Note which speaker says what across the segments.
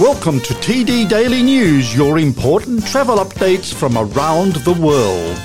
Speaker 1: Welcome to TD Daily News, your important travel updates from around the world.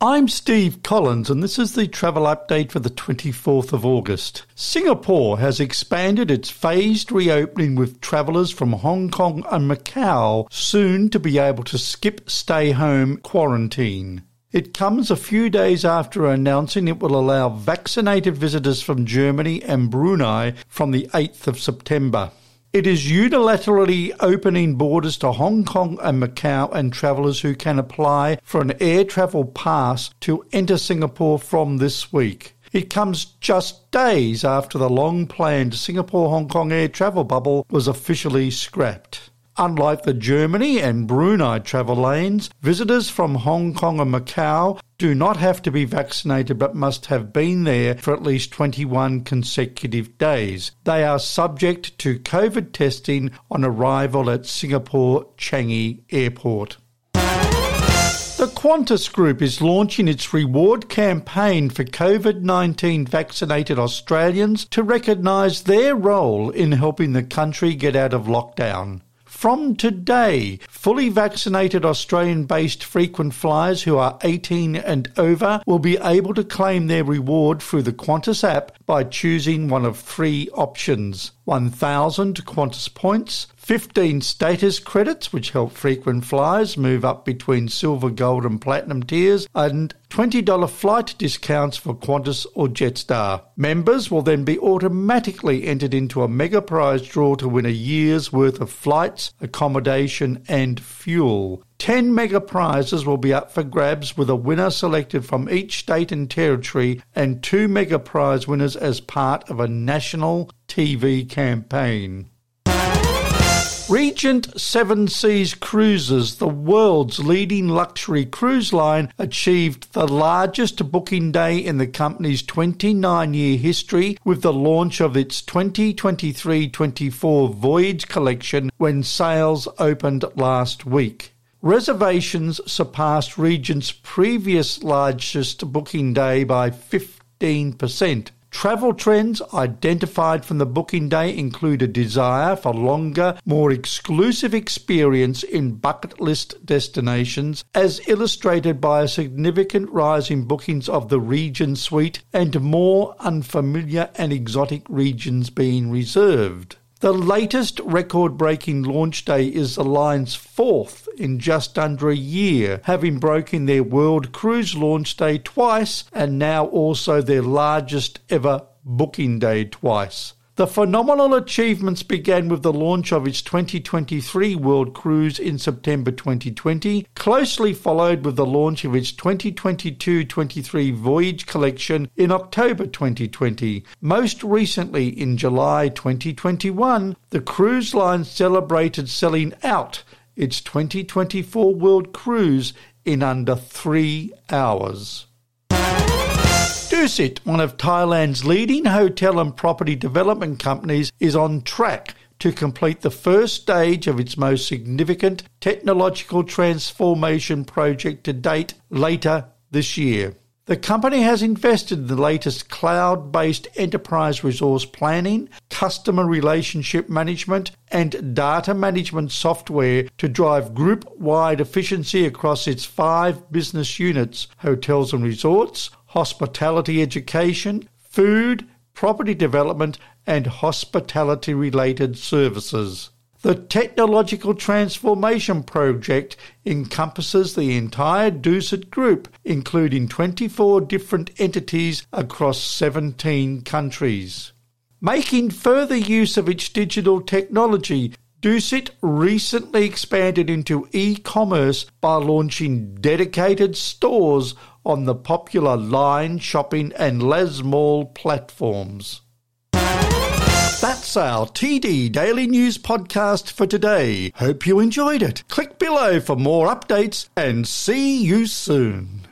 Speaker 1: I'm Steve Collins, and this is the travel update for the 24th of August. Singapore has expanded its phased reopening with travellers from Hong Kong and Macau soon to be able to skip stay home quarantine. It comes a few days after announcing it will allow vaccinated visitors from Germany and Brunei from the 8th of September. It is unilaterally opening borders to Hong Kong and Macau and travellers who can apply for an air travel pass to enter Singapore from this week. It comes just days after the long planned Singapore Hong Kong air travel bubble was officially scrapped. Unlike the Germany and Brunei travel lanes, visitors from Hong Kong and Macau do not have to be vaccinated but must have been there for at least 21 consecutive days. They are subject to COVID testing on arrival at Singapore Changi Airport. The Qantas Group is launching its reward campaign for COVID 19 vaccinated Australians to recognise their role in helping the country get out of lockdown. From today, fully vaccinated Australian based frequent flyers who are 18 and over will be able to claim their reward through the Qantas app by choosing one of three options 1,000 Qantas points, 15 status credits, which help frequent flyers move up between silver, gold, and platinum tiers, and $20 flight discounts for Qantas or Jetstar. Members will then be automatically entered into a mega prize draw to win a year's worth of flights, accommodation, and fuel. 10 mega prizes will be up for grabs with a winner selected from each state and territory and two mega prize winners as part of a national TV campaign. Regent Seven Seas Cruises, the world's leading luxury cruise line, achieved the largest booking day in the company's 29 year history with the launch of its 2023 24 voyage collection when sales opened last week. Reservations surpassed Regent's previous largest booking day by 15%. Travel trends identified from the booking day include a desire for longer, more exclusive experience in bucket list destinations, as illustrated by a significant rise in bookings of the Regent Suite and more unfamiliar and exotic regions being reserved. The latest record breaking launch day is the line's fourth in just under a year, having broken their world cruise launch day twice and now also their largest ever booking day twice. The phenomenal achievements began with the launch of its 2023 World Cruise in September 2020, closely followed with the launch of its 2022 23 Voyage Collection in October 2020. Most recently, in July 2021, the cruise line celebrated selling out its 2024 World Cruise in under three hours. Dusit, one of Thailand's leading hotel and property development companies, is on track to complete the first stage of its most significant technological transformation project to date later this year. The company has invested in the latest cloud based enterprise resource planning, customer relationship management, and data management software to drive group wide efficiency across its five business units hotels and resorts, hospitality education, food, property development, and hospitality related services. The Technological Transformation Project encompasses the entire Dusit Group, including 24 different entities across 17 countries. Making further use of its digital technology, Dusit recently expanded into e commerce by launching dedicated stores on the popular Line Shopping and LazMall platforms. That's our TD Daily News podcast for today. Hope you enjoyed it. Click below for more updates and see you soon.